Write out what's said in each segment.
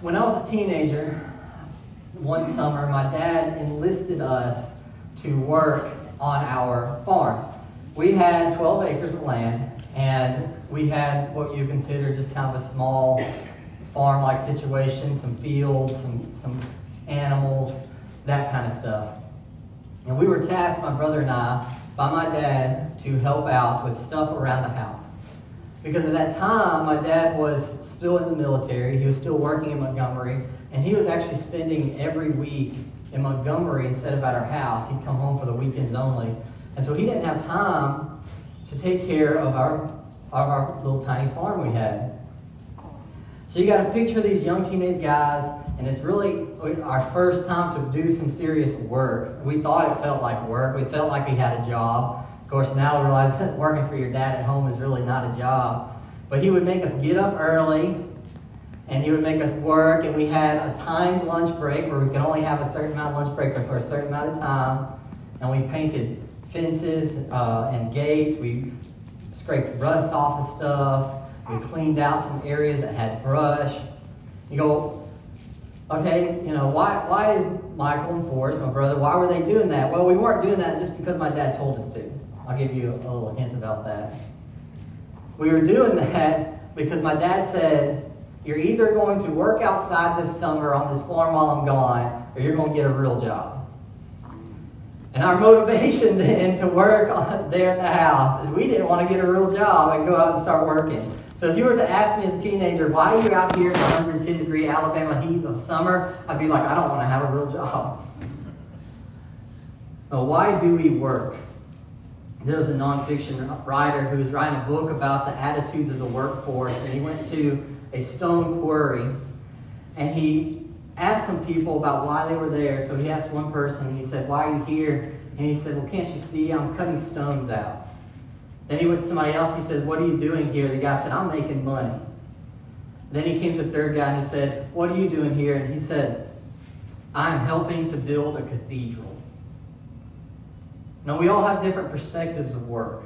when I was a teenager, one summer, my dad enlisted us to work on our farm. We had 12 acres of land, and we had what you consider just kind of a small farm like situation some fields, some, some animals, that kind of stuff. And we were tasked, my brother and I, by my dad to help out with stuff around the house. Because at that time, my dad was still in the military, he was still working in Montgomery, and he was actually spending every week in Montgomery instead of at our house. He'd come home for the weekends only. And so he didn't have time to take care of our, of our little tiny farm we had. So you got to picture these young teenage guys, and it's really our first time to do some serious work. We thought it felt like work. We felt like we had a job. Of course, now we realize that working for your dad at home is really not a job. But he would make us get up early, and he would make us work, and we had a timed lunch break where we could only have a certain amount of lunch break for a certain amount of time. And we painted fences uh, and gates. We scraped rust off of stuff. We cleaned out some areas that had brush. You go, okay, you know, why, why is Michael and Forrest, my brother, why were they doing that? Well, we weren't doing that just because my dad told us to. I'll give you a little hint about that. We were doing that because my dad said, you're either going to work outside this summer on this farm while I'm gone, or you're going to get a real job. And our motivation then to work there at the house is we didn't want to get a real job and go out and start working. So if you were to ask me as a teenager, why are you out here in the 110 degree Alabama heat of summer? I'd be like, I don't want to have a real job. Well, why do we work? There's a nonfiction writer who was writing a book about the attitudes of the workforce, and he went to a stone quarry and he asked some people about why they were there. So he asked one person, he said, Why are you here? And he said, Well, can't you see? I'm cutting stones out. Then he went to somebody else. He said, What are you doing here? The guy said, I'm making money. Then he came to the third guy and he said, What are you doing here? And he said, I'm helping to build a cathedral. Now, we all have different perspectives of work.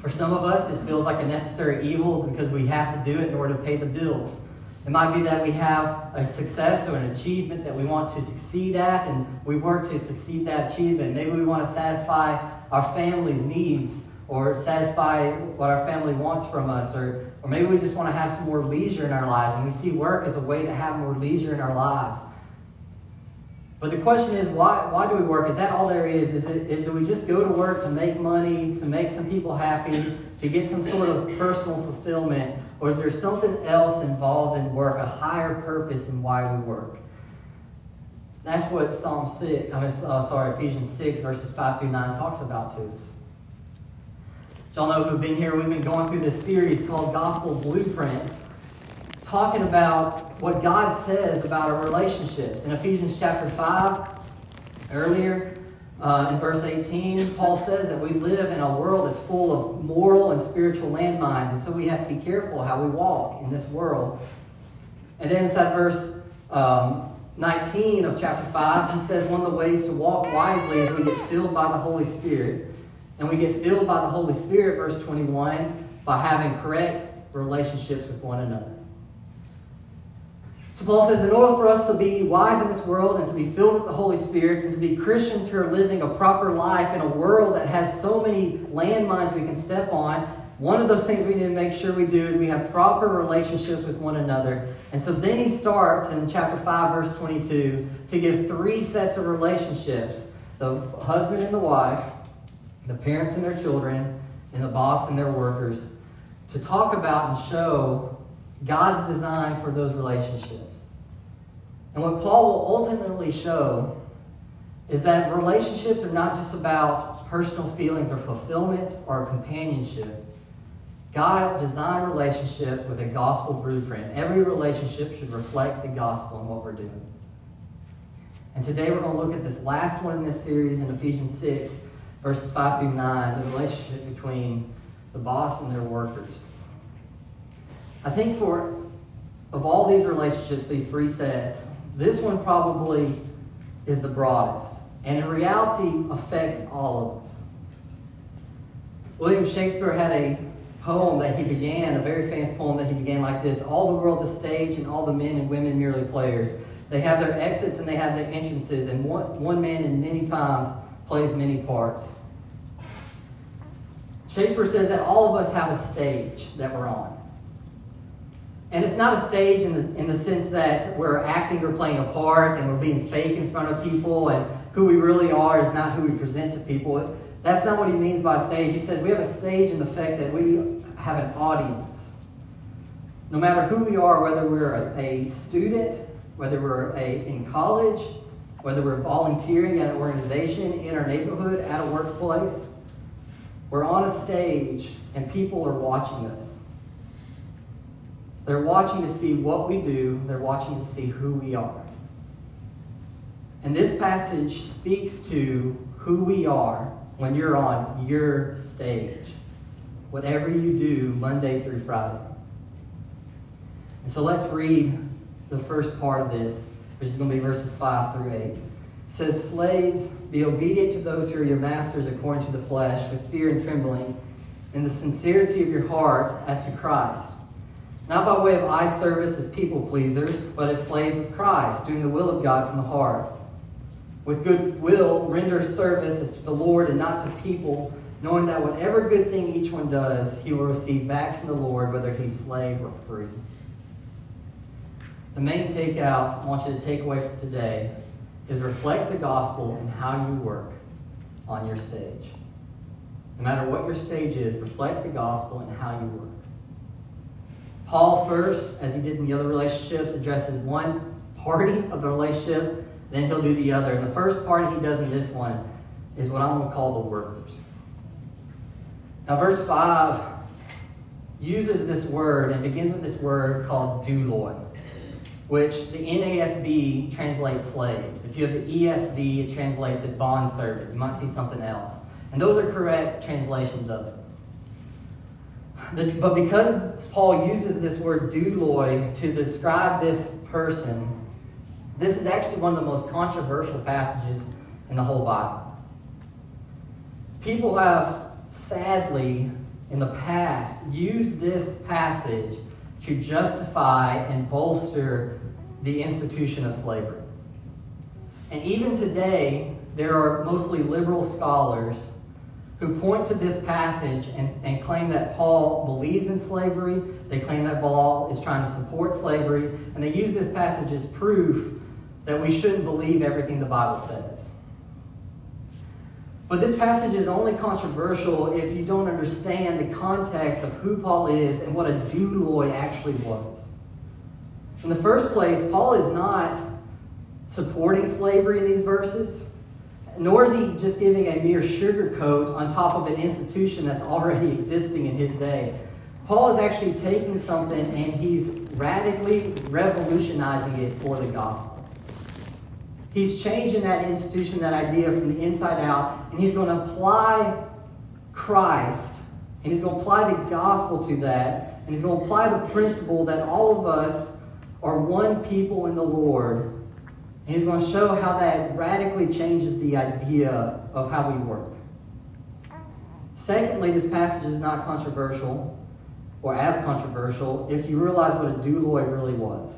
For some of us, it feels like a necessary evil because we have to do it in order to pay the bills. It might be that we have a success or an achievement that we want to succeed at, and we work to succeed that achievement. Maybe we want to satisfy our family's needs or satisfy what our family wants from us, or, or maybe we just want to have some more leisure in our lives, and we see work as a way to have more leisure in our lives. But the question is, why, why do we work? Is that all there is? Is it, do we just go to work to make money, to make some people happy, to get some sort of personal fulfillment? Or is there something else involved in work, a higher purpose in why we work? That's what Psalm 6, I mean, uh, sorry, Ephesians 6, verses 5 through 9 talks about to us. Y'all know who've been here, we've been going through this series called Gospel Blueprints, talking about what God says about our relationships. In Ephesians chapter 5, earlier uh, in verse 18, Paul says that we live in a world that's full of moral and spiritual landmines, and so we have to be careful how we walk in this world. And then inside verse um, 19 of chapter 5, he says one of the ways to walk wisely is we get filled by the Holy Spirit. And we get filled by the Holy Spirit, verse 21, by having correct relationships with one another. So Paul says, in order for us to be wise in this world and to be filled with the Holy Spirit and to be Christians who are living a proper life in a world that has so many landmines we can step on, one of those things we need to make sure we do is we have proper relationships with one another. And so then he starts in chapter 5, verse 22, to give three sets of relationships the husband and the wife, the parents and their children, and the boss and their workers to talk about and show God's design for those relationships. And what Paul will ultimately show is that relationships are not just about personal feelings or fulfillment or companionship. God designed relationships with a gospel blueprint. Every relationship should reflect the gospel in what we're doing. And today we're going to look at this last one in this series in Ephesians 6 verses 5 through 9, the relationship between the boss and their workers. I think for, of all these relationships, these three sets, this one probably is the broadest. And in reality, affects all of us. William Shakespeare had a poem that he began, a very famous poem that he began like this All the world's a stage, and all the men and women merely players. They have their exits and they have their entrances, and one, one man in many times plays many parts. Shakespeare says that all of us have a stage that we're on. And it's not a stage in the, in the sense that we're acting or playing a part and we're being fake in front of people and who we really are is not who we present to people. That's not what he means by stage. He says we have a stage in the fact that we have an audience. No matter who we are, whether we're a, a student, whether we're a, in college, whether we're volunteering at an organization, in our neighborhood, at a workplace, we're on a stage and people are watching us. They're watching to see what we do, they're watching to see who we are. And this passage speaks to who we are when you're on your stage, whatever you do Monday through Friday. And so let's read the first part of this, which is going to be verses 5 through 8. It says, Slaves, be obedient to those who are your masters according to the flesh, with fear and trembling, in the sincerity of your heart as to Christ. Not by way of eye service as people pleasers, but as slaves of Christ, doing the will of God from the heart. With good will, render service as to the Lord and not to people, knowing that whatever good thing each one does, he will receive back from the Lord, whether he's slave or free. The main takeout I want you to take away from today is reflect the gospel in how you work on your stage. No matter what your stage is, reflect the gospel in how you work. Paul first, as he did in the other relationships, addresses one party of the relationship, then he'll do the other. And the first party he does in this one is what I'm going to call the workers. Now, verse 5 uses this word and begins with this word called douloi which the NASB translates slaves. If you have the ESV, it translates it bond servant. You might see something else. And those are correct translations of it. The, but because Paul uses this word douloi to describe this person, this is actually one of the most controversial passages in the whole Bible. People have sadly in the past used this passage to justify and bolster the institution of slavery. And even today, there are mostly liberal scholars who point to this passage and, and claim that Paul believes in slavery. They claim that Paul is trying to support slavery. And they use this passage as proof that we shouldn't believe everything the Bible says. But this passage is only controversial if you don't understand the context of who Paul is and what a douloi actually was. In the first place, Paul is not supporting slavery in these verses, nor is he just giving a mere sugarcoat on top of an institution that's already existing in his day. Paul is actually taking something and he's radically revolutionizing it for the gospel. He's changing that institution, that idea from the inside out, and he's going to apply Christ, and he's going to apply the gospel to that, and he's going to apply the principle that all of us are one people in the Lord. And he's going to show how that radically changes the idea of how we work. Secondly, this passage is not controversial or as controversial if you realize what a douloi really was.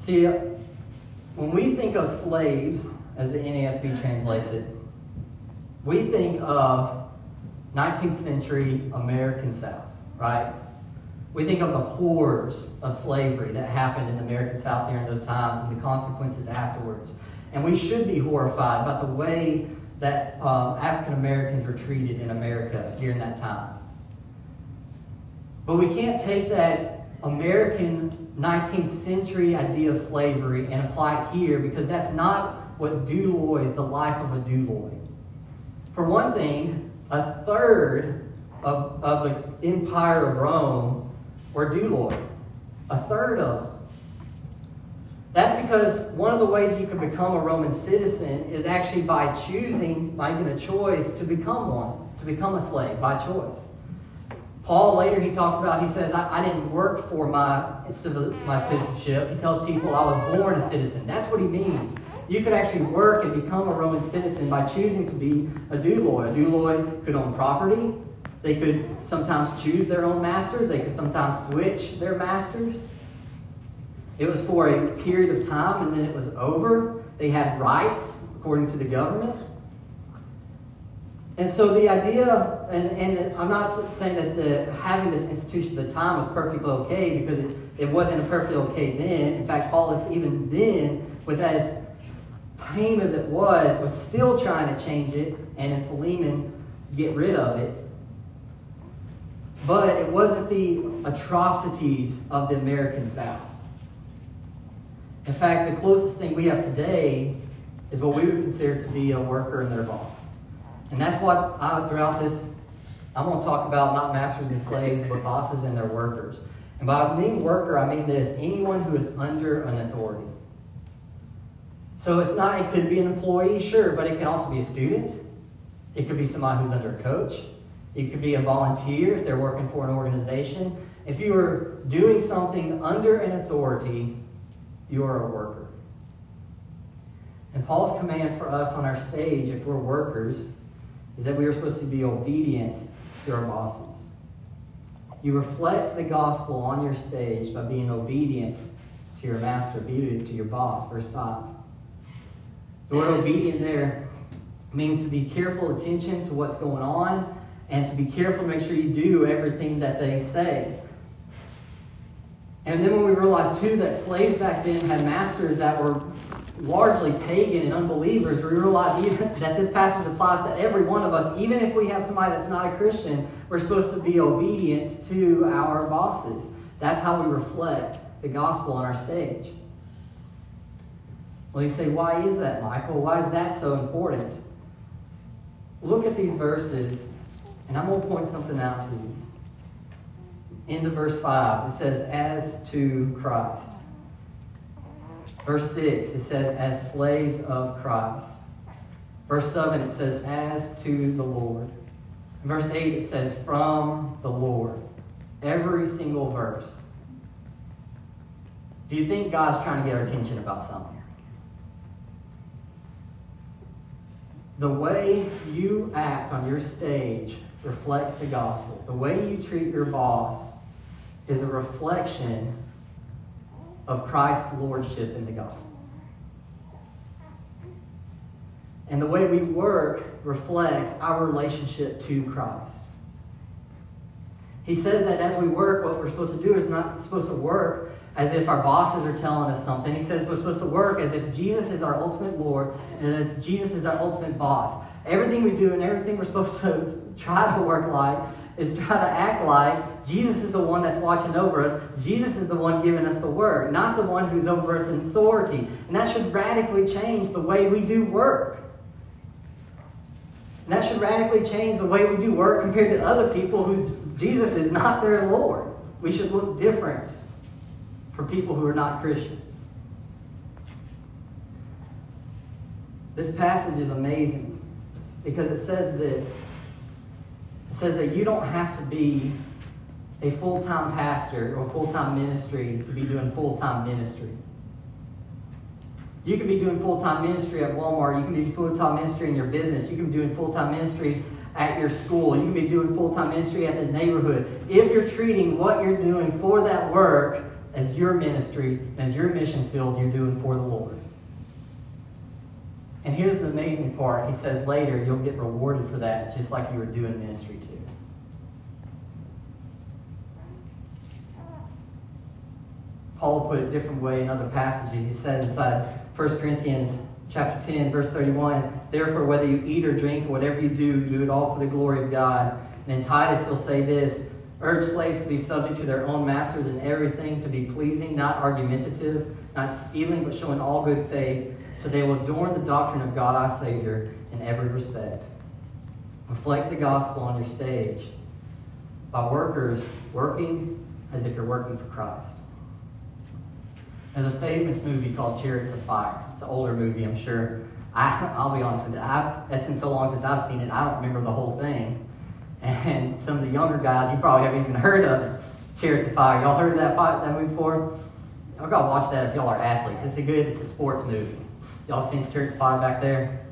See, when we think of slaves, as the NASB translates it, we think of 19th century American South, right? We think of the horrors of slavery that happened in the American South during those times and the consequences afterwards. And we should be horrified about the way that uh, African Americans were treated in America during that time. But we can't take that American 19th century idea of slavery and apply it here because that's not what doulois, the life of a douloi. For one thing, a third of, of the empire of Rome were douloi. A third of them. That's because one of the ways you can become a Roman citizen is actually by choosing, making a choice to become one, to become a slave by choice. Paul later he talks about, he says, I, I didn't work for my, my citizenship. He tells people I was born a citizen. That's what he means. You could actually work and become a Roman citizen by choosing to be a douloi. A douloi could own property, They could sometimes choose their own masters, they could sometimes switch their masters. It was for a period of time and then it was over. They had rights according to the government. And so the idea, and, and I'm not saying that the, having this institution at the time was perfectly okay because it, it wasn't perfectly okay then. In fact, Paul is even then, with as tame as it was, was still trying to change it, and in Philemon, get rid of it. But it wasn't the atrocities of the American South. In fact, the closest thing we have today is what we would consider to be a worker and their boss. And that's what I, throughout this, I'm going to talk about not masters and slaves, but bosses and their workers. And by being worker, I mean this anyone who is under an authority. So it's not, it could be an employee, sure, but it can also be a student. It could be somebody who's under a coach. It could be a volunteer if they're working for an organization. If you are doing something under an authority, you are a worker. And Paul's command for us on our stage, if we're workers, is that we are supposed to be obedient to our bosses. You reflect the gospel on your stage by being obedient to your master, obedient to your boss. Verse 5. The word obedient there means to be careful attention to what's going on and to be careful make sure you do everything that they say. And then when we realized, too, that slaves back then had masters that were largely pagan and unbelievers, we realize even that this passage applies to every one of us. Even if we have somebody that's not a Christian, we're supposed to be obedient to our bosses. That's how we reflect the gospel on our stage. Well, you say, why is that, Michael? Why is that so important? Look at these verses, and I'm going to point something out to you. Into verse 5, it says, as to Christ. Verse 6, it says, as slaves of Christ. Verse 7, it says, as to the Lord. Verse 8, it says, from the Lord. Every single verse. Do you think God's trying to get our attention about something? The way you act on your stage reflects the gospel. The way you treat your boss is a reflection of Christ's lordship in the gospel. And the way we work reflects our relationship to Christ. He says that as we work, what we're supposed to do is not supposed to work as if our bosses are telling us something. He says we're supposed to work as if Jesus is our ultimate Lord and that Jesus is our ultimate boss. Everything we do and everything we're supposed to try to work like is try to act like Jesus is the one that's watching over us. Jesus is the one giving us the word, not the one who's over us in authority. And that should radically change the way we do work. And that should radically change the way we do work compared to other people who Jesus is not their Lord. We should look different for people who are not Christians. This passage is amazing because it says this it says that you don't have to be a full time pastor or full time ministry to be doing full time ministry. You can be doing full time ministry at Walmart. You can do full time ministry in your business. You can be doing full time ministry at your school. You can be doing full time ministry at the neighborhood. If you're treating what you're doing for that work as your ministry, as your mission field, you're doing for the Lord. And here's the amazing part. He says later you'll get rewarded for that, just like you were doing ministry too. Paul put it a different way in other passages. He says uh, inside 1 Corinthians chapter 10, verse 31, Therefore, whether you eat or drink, whatever you do, do it all for the glory of God. And in Titus, he'll say this Urge slaves to be subject to their own masters in everything, to be pleasing, not argumentative, not stealing, but showing all good faith, so they will adorn the doctrine of God our Savior in every respect. Reflect the gospel on your stage by workers working as if you're working for Christ. There's a famous movie called Chariots of Fire. It's an older movie, I'm sure. I, I'll be honest with you. I, it's been so long since I've seen it, I don't remember the whole thing. And some of the younger guys, you probably haven't even heard of it. Chariots of Fire. Y'all heard of that fight, that movie before? Y'all gotta watch that if y'all are athletes. It's a good, it's a sports movie. Y'all seen of Fire back there?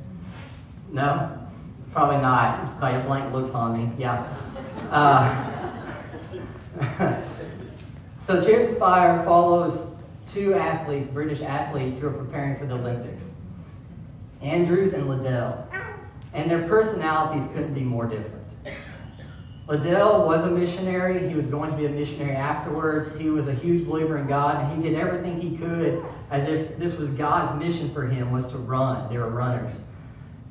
No? Probably not. By your blank looks on me. Yeah. Uh, so Chariots Fire follows two athletes, British athletes, who are preparing for the Olympics. Andrews and Liddell. And their personalities couldn't be more different. Liddell was a missionary. He was going to be a missionary afterwards. He was a huge believer in God, and he did everything he could as if this was God's mission for him was to run. They were runners.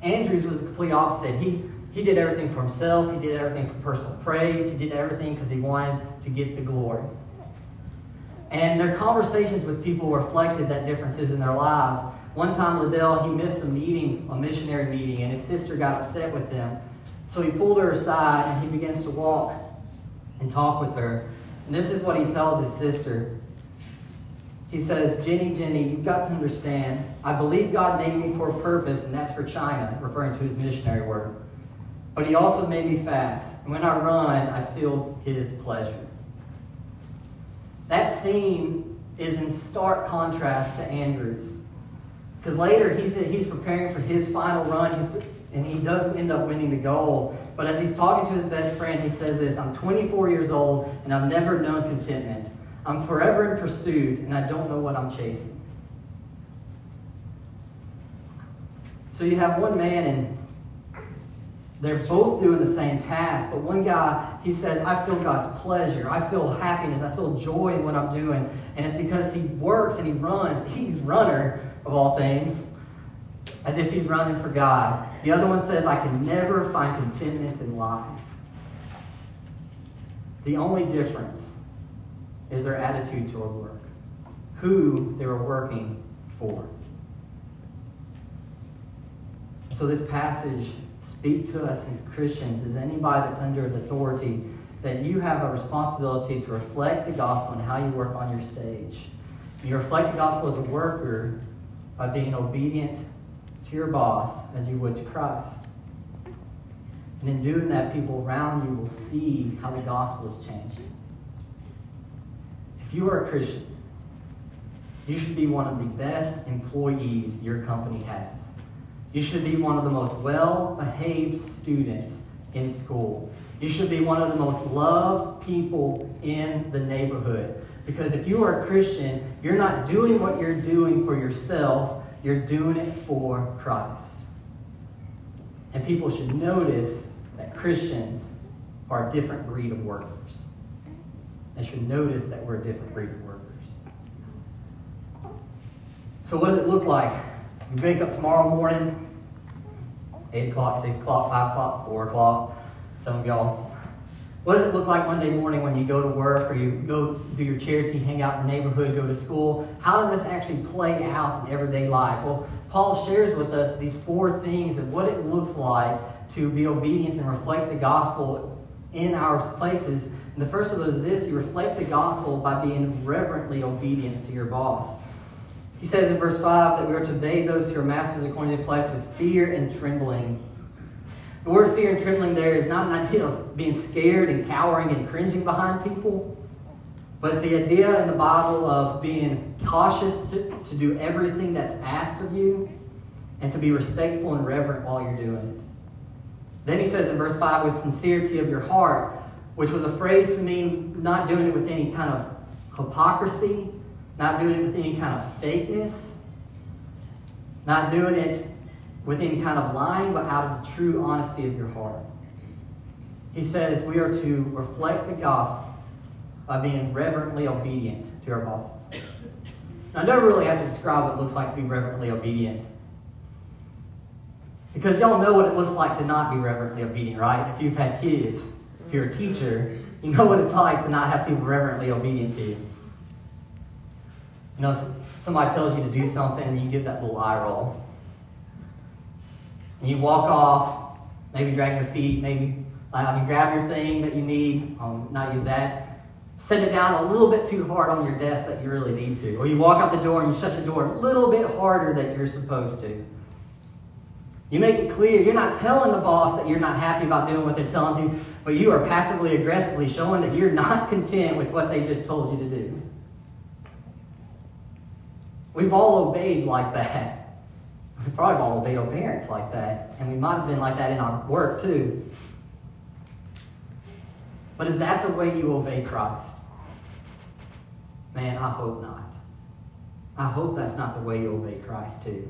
Andrews was the complete opposite. He he did everything for himself. He did everything for personal praise. He did everything because he wanted to get the glory. And their conversations with people reflected that differences in their lives. One time, Liddell, he missed a meeting, a missionary meeting, and his sister got upset with him. So he pulled her aside and he begins to walk and talk with her. And this is what he tells his sister. He says, Jenny, Jenny, you've got to understand, I believe God made me for a purpose, and that's for China, referring to his missionary work. But he also made me fast. And when I run, I feel his pleasure. That scene is in stark contrast to Andrews. Because later he's, he's preparing for his final run, he's, and he does end up winning the gold. But as he's talking to his best friend, he says this I'm 24 years old, and I've never known contentment. I'm forever in pursuit, and I don't know what I'm chasing. So you have one man and they're both doing the same task, but one guy, he says, I feel God's pleasure. I feel happiness. I feel joy in what I'm doing. And it's because he works and he runs. He's runner of all things, as if he's running for God. The other one says, I can never find contentment in life. The only difference is their attitude toward work, who they were working for. So this passage speak to us as Christians, as anybody that's under authority, that you have a responsibility to reflect the gospel and how you work on your stage. You reflect the gospel as a worker by being obedient to your boss as you would to Christ. And in doing that, people around you will see how the gospel is changing. If you are a Christian, you should be one of the best employees your company has. You should be one of the most well behaved students in school. You should be one of the most loved people in the neighborhood. Because if you are a Christian, you're not doing what you're doing for yourself, you're doing it for Christ. And people should notice that Christians are a different breed of workers. They should notice that we're a different breed of workers. So, what does it look like? You wake up tomorrow morning, 8 o'clock, 6 o'clock, 5 o'clock, 4 o'clock. Some of y'all. What does it look like Monday morning when you go to work or you go do your charity, hang out in the neighborhood, go to school? How does this actually play out in everyday life? Well, Paul shares with us these four things of what it looks like to be obedient and reflect the gospel in our places. And the first of those is this you reflect the gospel by being reverently obedient to your boss. He says in verse 5 that we are to obey those who are masters according to the flesh with fear and trembling. The word fear and trembling there is not an idea of being scared and cowering and cringing behind people, but it's the idea in the Bible of being cautious to, to do everything that's asked of you and to be respectful and reverent while you're doing it. Then he says in verse 5, with sincerity of your heart, which was a phrase to mean not doing it with any kind of hypocrisy not doing it with any kind of fakeness, not doing it with any kind of lying, but out of the true honesty of your heart. He says we are to reflect the gospel by being reverently obedient to our bosses. Now, I don't really have to describe what it looks like to be reverently obedient. Because y'all know what it looks like to not be reverently obedient, right? If you've had kids, if you're a teacher, you know what it's like to not have people reverently obedient to you. You know, somebody tells you to do something, and you give that little eye roll. And you walk off, maybe drag your feet, maybe I mean, grab your thing that you need, um, not use that. Set it down a little bit too hard on your desk that you really need to. Or you walk out the door and you shut the door a little bit harder than you're supposed to. You make it clear you're not telling the boss that you're not happy about doing what they're telling you, but you are passively aggressively showing that you're not content with what they just told you to do. We've all obeyed like that. We probably all obeyed our parents like that. And we might have been like that in our work too. But is that the way you obey Christ? Man, I hope not. I hope that's not the way you obey Christ too.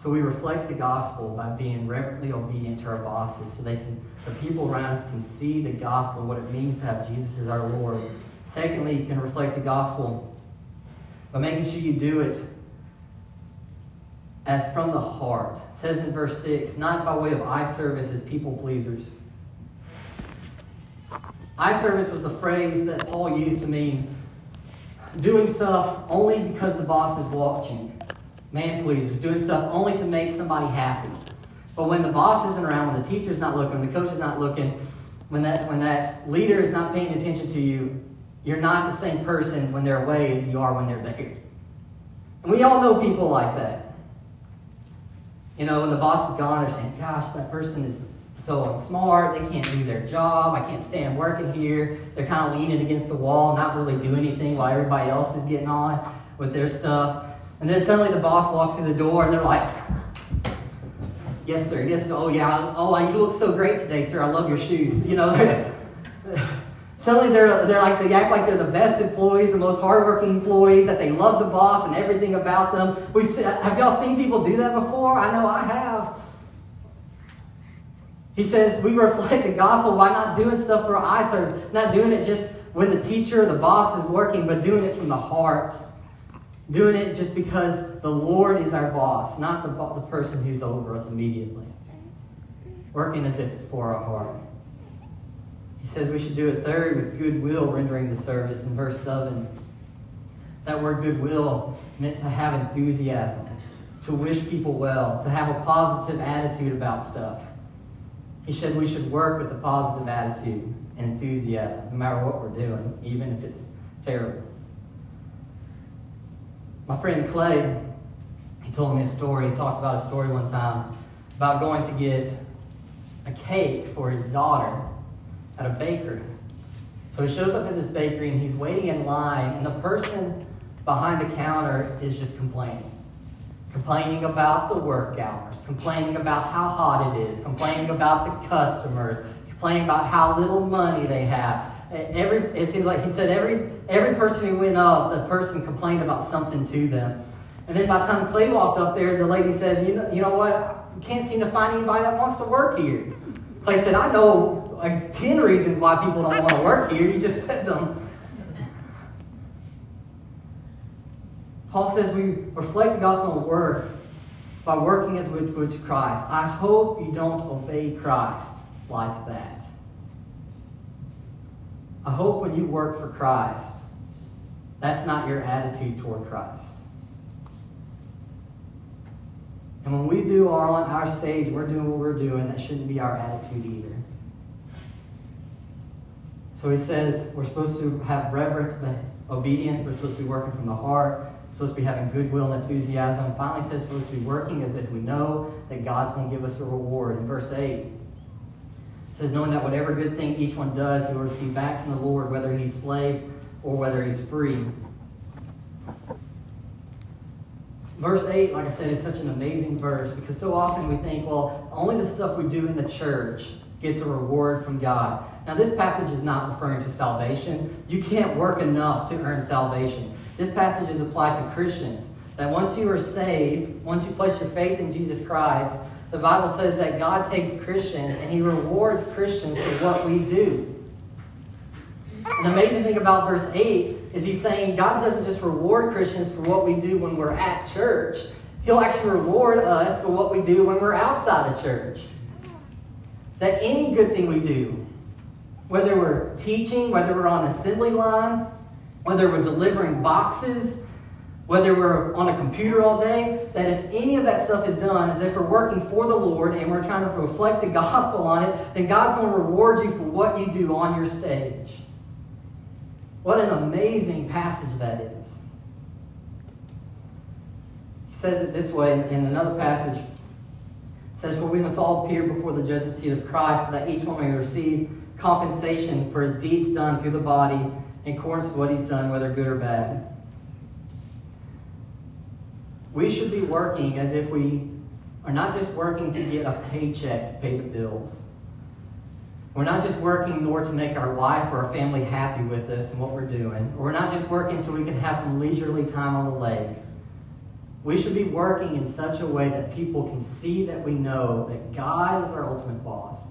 So we reflect the gospel by being reverently obedient to our bosses so they can the people around us can see the gospel, and what it means to have Jesus as our Lord. Secondly, you can reflect the gospel by making sure you do it as from the heart. It says in verse 6, not by way of eye service as people pleasers. Eye service was the phrase that Paul used to mean doing stuff only because the boss is watching. Man pleasers, doing stuff only to make somebody happy. But when the boss isn't around, when the teacher's not looking, when the coach is not looking, when that, when that leader is not paying attention to you, you're not the same person when they're away as you are when they're there. And we all know people like that. You know, when the boss is gone, they're saying, gosh, that person is so smart, they can't do their job, I can't stand working here. They're kind of leaning against the wall, not really doing anything while everybody else is getting on with their stuff. And then suddenly the boss walks through the door and they're like, Yes, sir. Yes. Oh, yeah. Oh, you look so great today, sir. I love your shoes. You know, suddenly they're, they're like, they act like they're the best employees, the most hardworking employees, that they love the boss and everything about them. We've seen, have y'all seen people do that before? I know I have. He says we reflect the gospel by not doing stuff for eye service, not doing it just when the teacher or the boss is working, but doing it from the heart. Doing it just because the Lord is our boss, not the, the person who's over us immediately. Working as if it's for our heart. He says we should do it third with goodwill, rendering the service in verse 7. That word goodwill meant to have enthusiasm, to wish people well, to have a positive attitude about stuff. He said we should work with a positive attitude and enthusiasm, no matter what we're doing, even if it's terrible. My friend Clay, he told me a story. He talked about a story one time about going to get a cake for his daughter at a bakery. So he shows up at this bakery and he's waiting in line, and the person behind the counter is just complaining. Complaining about the work hours, complaining about how hot it is, complaining about the customers, complaining about how little money they have, every it seems like he said every every person who went up, the person complained about something to them. And then by the time Clay walked up there, the lady says, "You know, you know what? You can't seem to find anybody that wants to work here." Clay said, "I know like ten reasons why people don't want to work here. You just said them." Paul says we reflect the gospel and work by working as we would to Christ. I hope you don't obey Christ like that. I hope when you work for Christ, that's not your attitude toward Christ. And when we do our on our stage, we're doing what we're doing, that shouldn't be our attitude either. So he says we're supposed to have reverent obedience, we're supposed to be working from the heart, we're supposed to be having goodwill and enthusiasm. Finally says we're supposed to be working as if we know that God's going to give us a reward. In verse 8, says, knowing that whatever good thing each one does, he will receive back from the Lord, whether he's slave or whether he's free. Verse 8, like I said, is such an amazing verse because so often we think, well, only the stuff we do in the church gets a reward from God. Now, this passage is not referring to salvation. You can't work enough to earn salvation. This passage is applied to Christians. That once you are saved, once you place your faith in Jesus Christ, the Bible says that God takes Christians and He rewards Christians for what we do. The amazing thing about verse 8 is He's saying God doesn't just reward Christians for what we do when we're at church, He'll actually reward us for what we do when we're outside of church. That any good thing we do, whether we're teaching, whether we're on assembly line, whether we're delivering boxes, whether we're on a computer all day, that if any of that stuff is done as if we're working for the Lord and we're trying to reflect the gospel on it, then God's going to reward you for what you do on your stage. What an amazing passage that is. He says it this way in another passage. It says, For we must all appear before the judgment seat of Christ, so that each one may receive compensation for his deeds done through the body in accordance with what he's done, whether good or bad. We should be working as if we are not just working to get a paycheck to pay the bills. We're not just working in order to make our wife or our family happy with us and what we're doing. Or we're not just working so we can have some leisurely time on the lake. We should be working in such a way that people can see that we know that God is our ultimate boss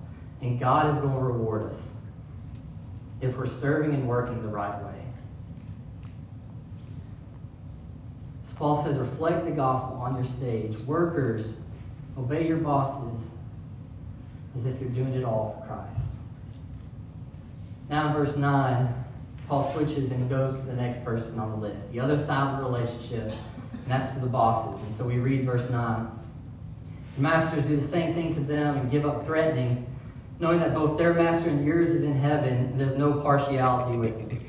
and God is going to reward us if we're serving and working the right way. So Paul says, reflect the gospel on your stage. Workers, obey your bosses as if you're doing it all for Christ. Now in verse 9, Paul switches and goes to the next person on the list, the other side of the relationship and that's to the bosses. And so we read verse 9. The masters do the same thing to them and give up threatening, knowing that both their master and yours is in heaven, and there's no partiality with you.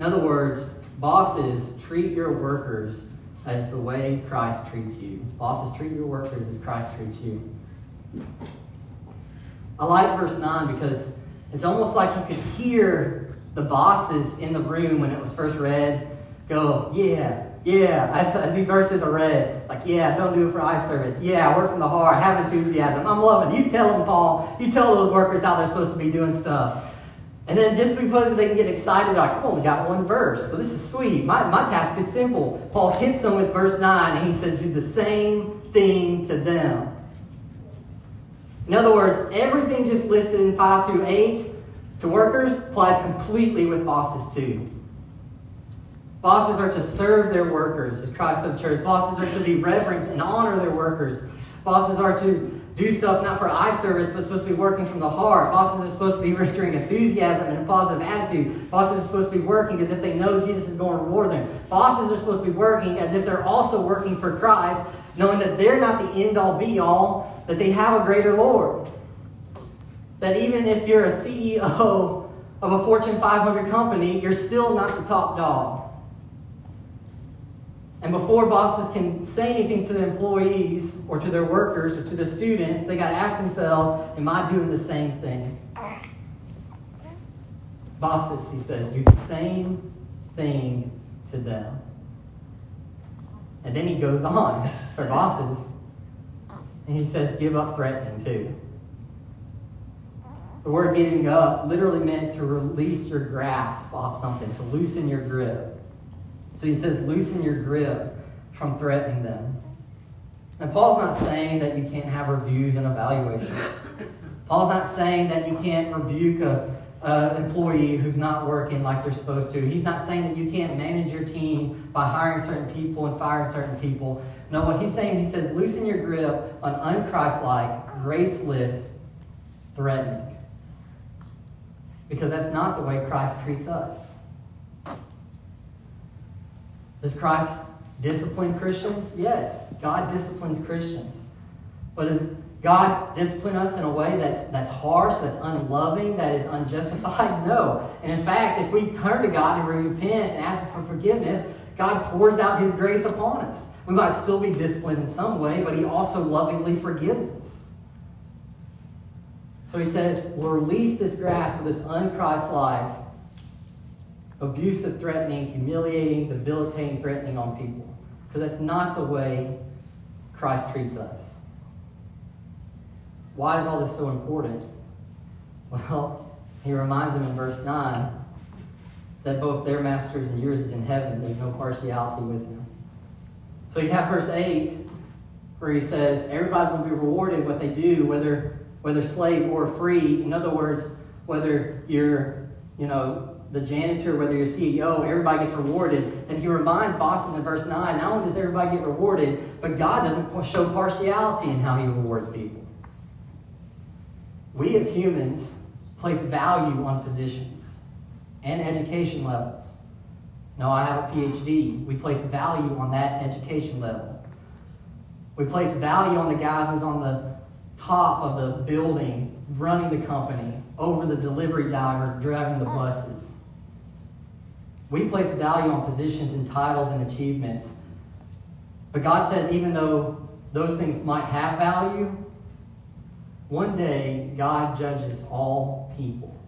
In other words, bosses treat your workers as the way Christ treats you. Bosses treat your workers as Christ treats you. I like verse 9 because it's almost like you could hear the bosses in the room when it was first read go, yeah, yeah, as, as, these verses are read, like, yeah, don't do it for eye service. Yeah, work from the heart. Have enthusiasm. I'm loving. You tell them, Paul. You tell those workers how they're supposed to be doing stuff. And then just because they can get excited, like, I've only got one verse, so this is sweet. My, my task is simple. Paul hits them with verse 9, and he says, do the same thing to them. In other words, everything just listed in 5 through 8 to workers applies completely with bosses too. Bosses are to serve their workers as Christ of the church. Bosses are to be reverent and honor their workers. Bosses are to do stuff not for eye service, but supposed to be working from the heart. Bosses are supposed to be rendering enthusiasm and a positive attitude. Bosses are supposed to be working as if they know Jesus is going to reward them. Bosses are supposed to be working as if they're also working for Christ, knowing that they're not the end all be all, that they have a greater Lord. That even if you're a CEO of a Fortune 500 company, you're still not the top dog. And before bosses can say anything to their employees or to their workers or to the students, they got to ask themselves, Am I doing the same thing? Bosses, he says, do the same thing to them. And then he goes on for bosses, and he says, Give up threatening too. The word giving up literally meant to release your grasp off something, to loosen your grip. So he says, loosen your grip from threatening them. And Paul's not saying that you can't have reviews and evaluations. Paul's not saying that you can't rebuke a employee who's not working like they're supposed to. He's not saying that you can't manage your team by hiring certain people and firing certain people. No, what he's saying, he says, loosen your grip on unchristlike, graceless threatening. Because that's not the way Christ treats us. Does Christ discipline Christians? Yes, God disciplines Christians. But does God discipline us in a way that's, that's harsh, that's unloving, that is unjustified? No. And in fact, if we turn to God and repent and ask for forgiveness, God pours out His grace upon us. We might still be disciplined in some way, but He also lovingly forgives us. So He says, we'll release this grasp of this unchristlike abusive, threatening, humiliating, debilitating, threatening on people. Because that's not the way Christ treats us. Why is all this so important? Well, he reminds them in verse 9 that both their masters and yours is in heaven. There's no partiality with them. So you have verse 8 where he says, everybody's going to be rewarded what they do, whether whether slave or free. In other words, whether you're, you know, the janitor, whether you're CEO, everybody gets rewarded. And he reminds bosses in verse 9 not only does everybody get rewarded, but God doesn't show partiality in how he rewards people. We as humans place value on positions and education levels. No, I have a PhD. We place value on that education level. We place value on the guy who's on the top of the building running the company over the delivery driver driving the buses. We place value on positions and titles and achievements. But God says, even though those things might have value, one day God judges all people.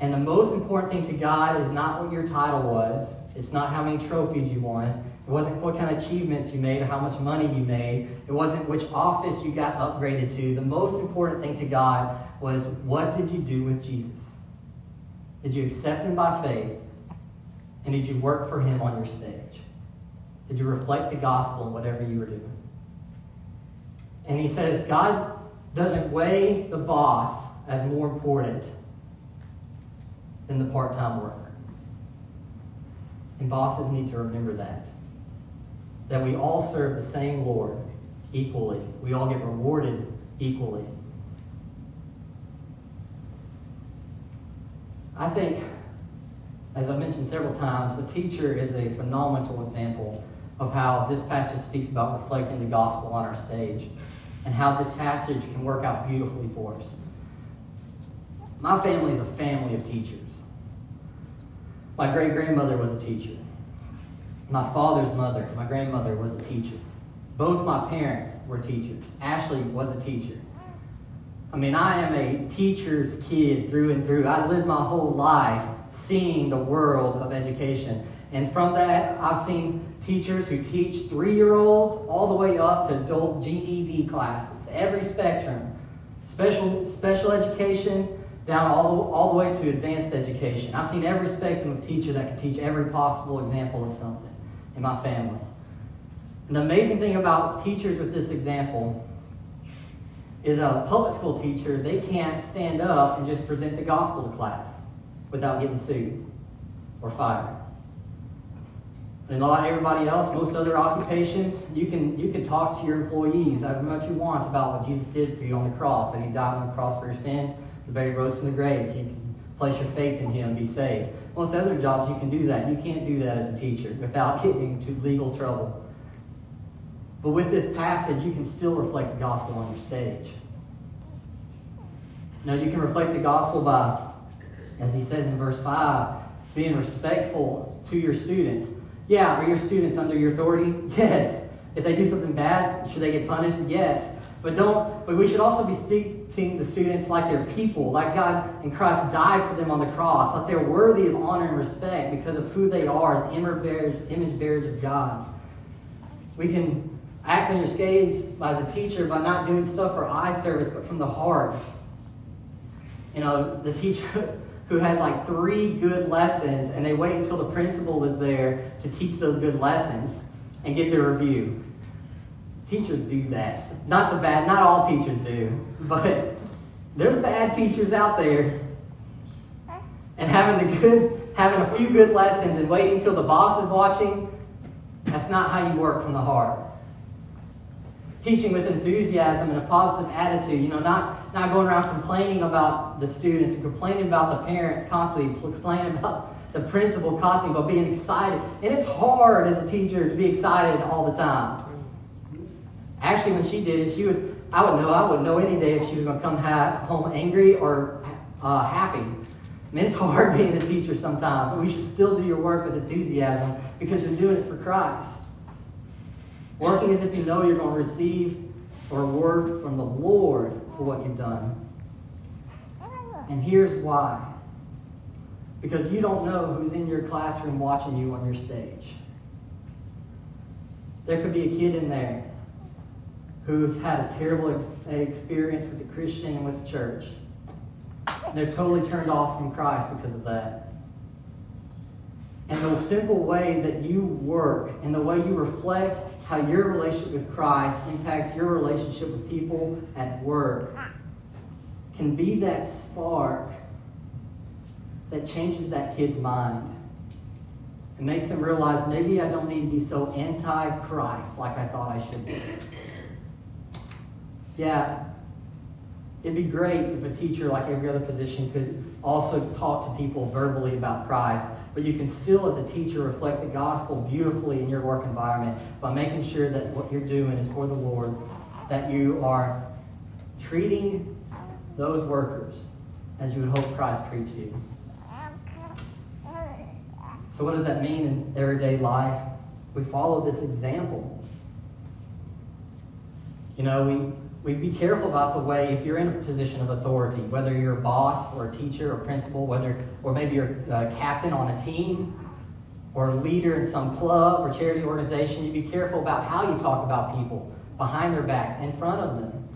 And the most important thing to God is not what your title was, it's not how many trophies you won, It wasn't what kind of achievements you made or how much money you made. It wasn't which office you got upgraded to. The most important thing to God was what did you do with Jesus? Did you accept him by faith? And did you work for him on your stage? Did you reflect the gospel in whatever you were doing? And he says God doesn't weigh the boss as more important than the part time worker. And bosses need to remember that. That we all serve the same Lord equally, we all get rewarded equally. I think, as I've mentioned several times, the teacher is a phenomenal example of how this passage speaks about reflecting the gospel on our stage and how this passage can work out beautifully for us. My family is a family of teachers. My great grandmother was a teacher. My father's mother, my grandmother, was a teacher. Both my parents were teachers. Ashley was a teacher. I mean, I am a teacher's kid through and through. I lived my whole life seeing the world of education. And from that, I've seen teachers who teach three year olds all the way up to adult GED classes, every spectrum. Special, special education down all the, all the way to advanced education. I've seen every spectrum of teacher that can teach every possible example of something in my family. And the amazing thing about teachers with this example is a public school teacher, they can't stand up and just present the gospel to class without getting sued or fired. And a lot of everybody else, most other occupations, you can you can talk to your employees however much you want about what Jesus did for you on the cross, that he died on the cross for your sins, the baby rose from the grave, so you can place your faith in him and be saved. Most other jobs you can do that. You can't do that as a teacher without getting into legal trouble. But with this passage, you can still reflect the gospel on your stage. Now, you can reflect the gospel by, as he says in verse 5, being respectful to your students. Yeah, are your students under your authority? Yes. If they do something bad, should they get punished? Yes. But don't but we should also be speaking to students like they're people, like God and Christ died for them on the cross, like they're worthy of honor and respect because of who they are as image bearers, image bearers of God. We can act on your stage as a teacher by not doing stuff for eye service, but from the heart. You know, the teacher who has like three good lessons and they wait until the principal is there to teach those good lessons and get their review. Teachers do that. Not the bad, not all teachers do, but there's bad teachers out there. And having the good, having a few good lessons and waiting until the boss is watching, that's not how you work from the heart teaching with enthusiasm and a positive attitude. You know, not, not going around complaining about the students complaining about the parents constantly, complaining about the principal constantly, but being excited. And it's hard as a teacher to be excited all the time. Ashley, when she did it, she would, I would know, I would know any day if she was going to come home angry or uh, happy. I mean, it's hard being a teacher sometimes, but we should still do your work with enthusiasm because you're doing it for Christ. Working as if you know you're going to receive a reward from the Lord for what you've done. And here's why. Because you don't know who's in your classroom watching you on your stage. There could be a kid in there who's had a terrible ex- experience with the Christian and with the church. And they're totally turned off from Christ because of that. And the simple way that you work and the way you reflect how your relationship with Christ impacts your relationship with people at work can be that spark that changes that kid's mind. It makes them realize maybe I don't need to be so anti Christ like I thought I should be. Yeah, it'd be great if a teacher, like every other position, could also talk to people verbally about Christ but you can still, as a teacher, reflect the gospel beautifully in your work environment by making sure that what you're doing is for the Lord, that you are treating those workers as you would hope Christ treats you. So, what does that mean in everyday life? We follow this example. You know, we we be careful about the way if you're in a position of authority, whether you're a boss or a teacher or principal, whether or maybe you're a captain on a team. or a leader in some club or charity organization, you be careful about how you talk about people behind their backs, in front of them.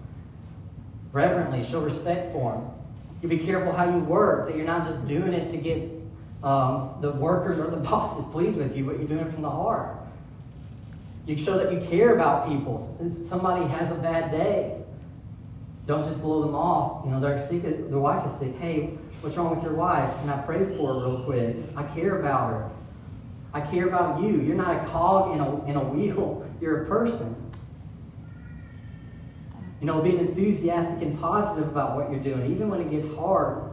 Reverently, show respect for them. You be careful how you work, that you're not just doing it to get um, the workers or the bosses pleased with you, but you're doing it from the heart. You show that you care about people. Somebody has a bad day, don't just blow them off. You know, they're sick, their wife is sick. Hey, what's wrong with your wife? And I pray for her real quick? I care about her. I care about you. You're not a cog in a, in a wheel. You're a person. You know, being enthusiastic and positive about what you're doing, even when it gets hard.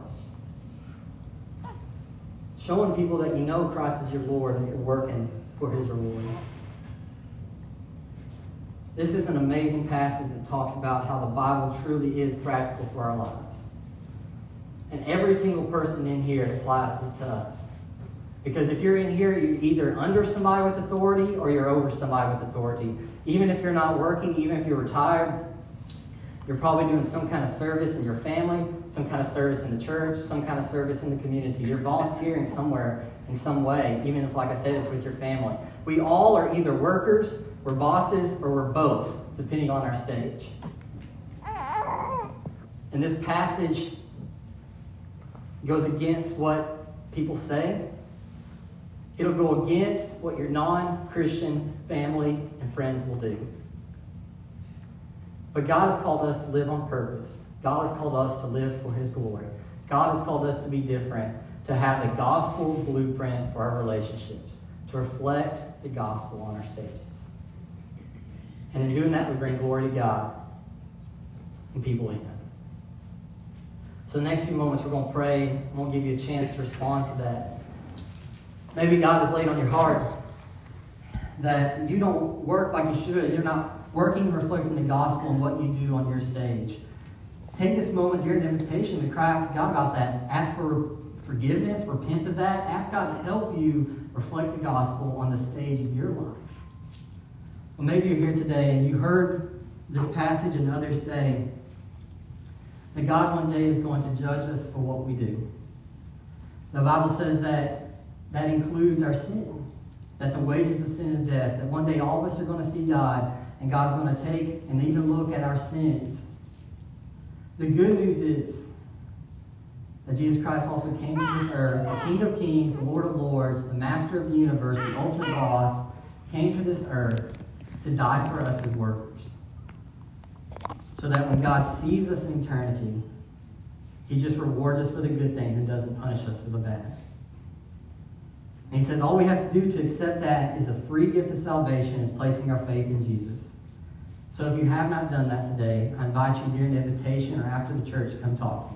Showing people that you know Christ is your Lord and you're working for his reward. This is an amazing passage that talks about how the Bible truly is practical for our lives. And every single person in here applies it to us. Because if you're in here, you're either under somebody with authority or you're over somebody with authority. Even if you're not working, even if you're retired, you're probably doing some kind of service in your family, some kind of service in the church, some kind of service in the community. You're volunteering somewhere in some way, even if, like I said, it's with your family. We all are either workers, we're bosses, or we're both, depending on our stage. And this passage goes against what people say. It'll go against what your non Christian family and friends will do. But God has called us to live on purpose. God has called us to live for His glory. God has called us to be different, to have the gospel blueprint for our relationships, to reflect the gospel on our stages. And in doing that, we bring glory to God and people in. So, the next few moments, we're going to pray. I'm going to give you a chance to respond to that. Maybe God has laid on your heart that you don't work like you should. You're not working reflecting the gospel and what you do on your stage. Take this moment during the invitation to cry out to God about that. Ask for forgiveness, repent of that. Ask God to help you reflect the gospel on the stage of your life. Well, maybe you're here today and you heard this passage and others say that God one day is going to judge us for what we do. The Bible says that that includes our sin, that the wages of sin is death, that one day all of us are going to see God and God's going to take and even look at our sins. The good news is that Jesus Christ also came to this earth, the King of Kings, the Lord of Lords, the Master of the universe, the ultimate boss, came to this earth to die for us as workers. So that when God sees us in eternity, he just rewards us for the good things and doesn't punish us for the bad. And he says all we have to do to accept that is a free gift of salvation is placing our faith in Jesus. So if you have not done that today, I invite you during the invitation or after the church to come talk to me.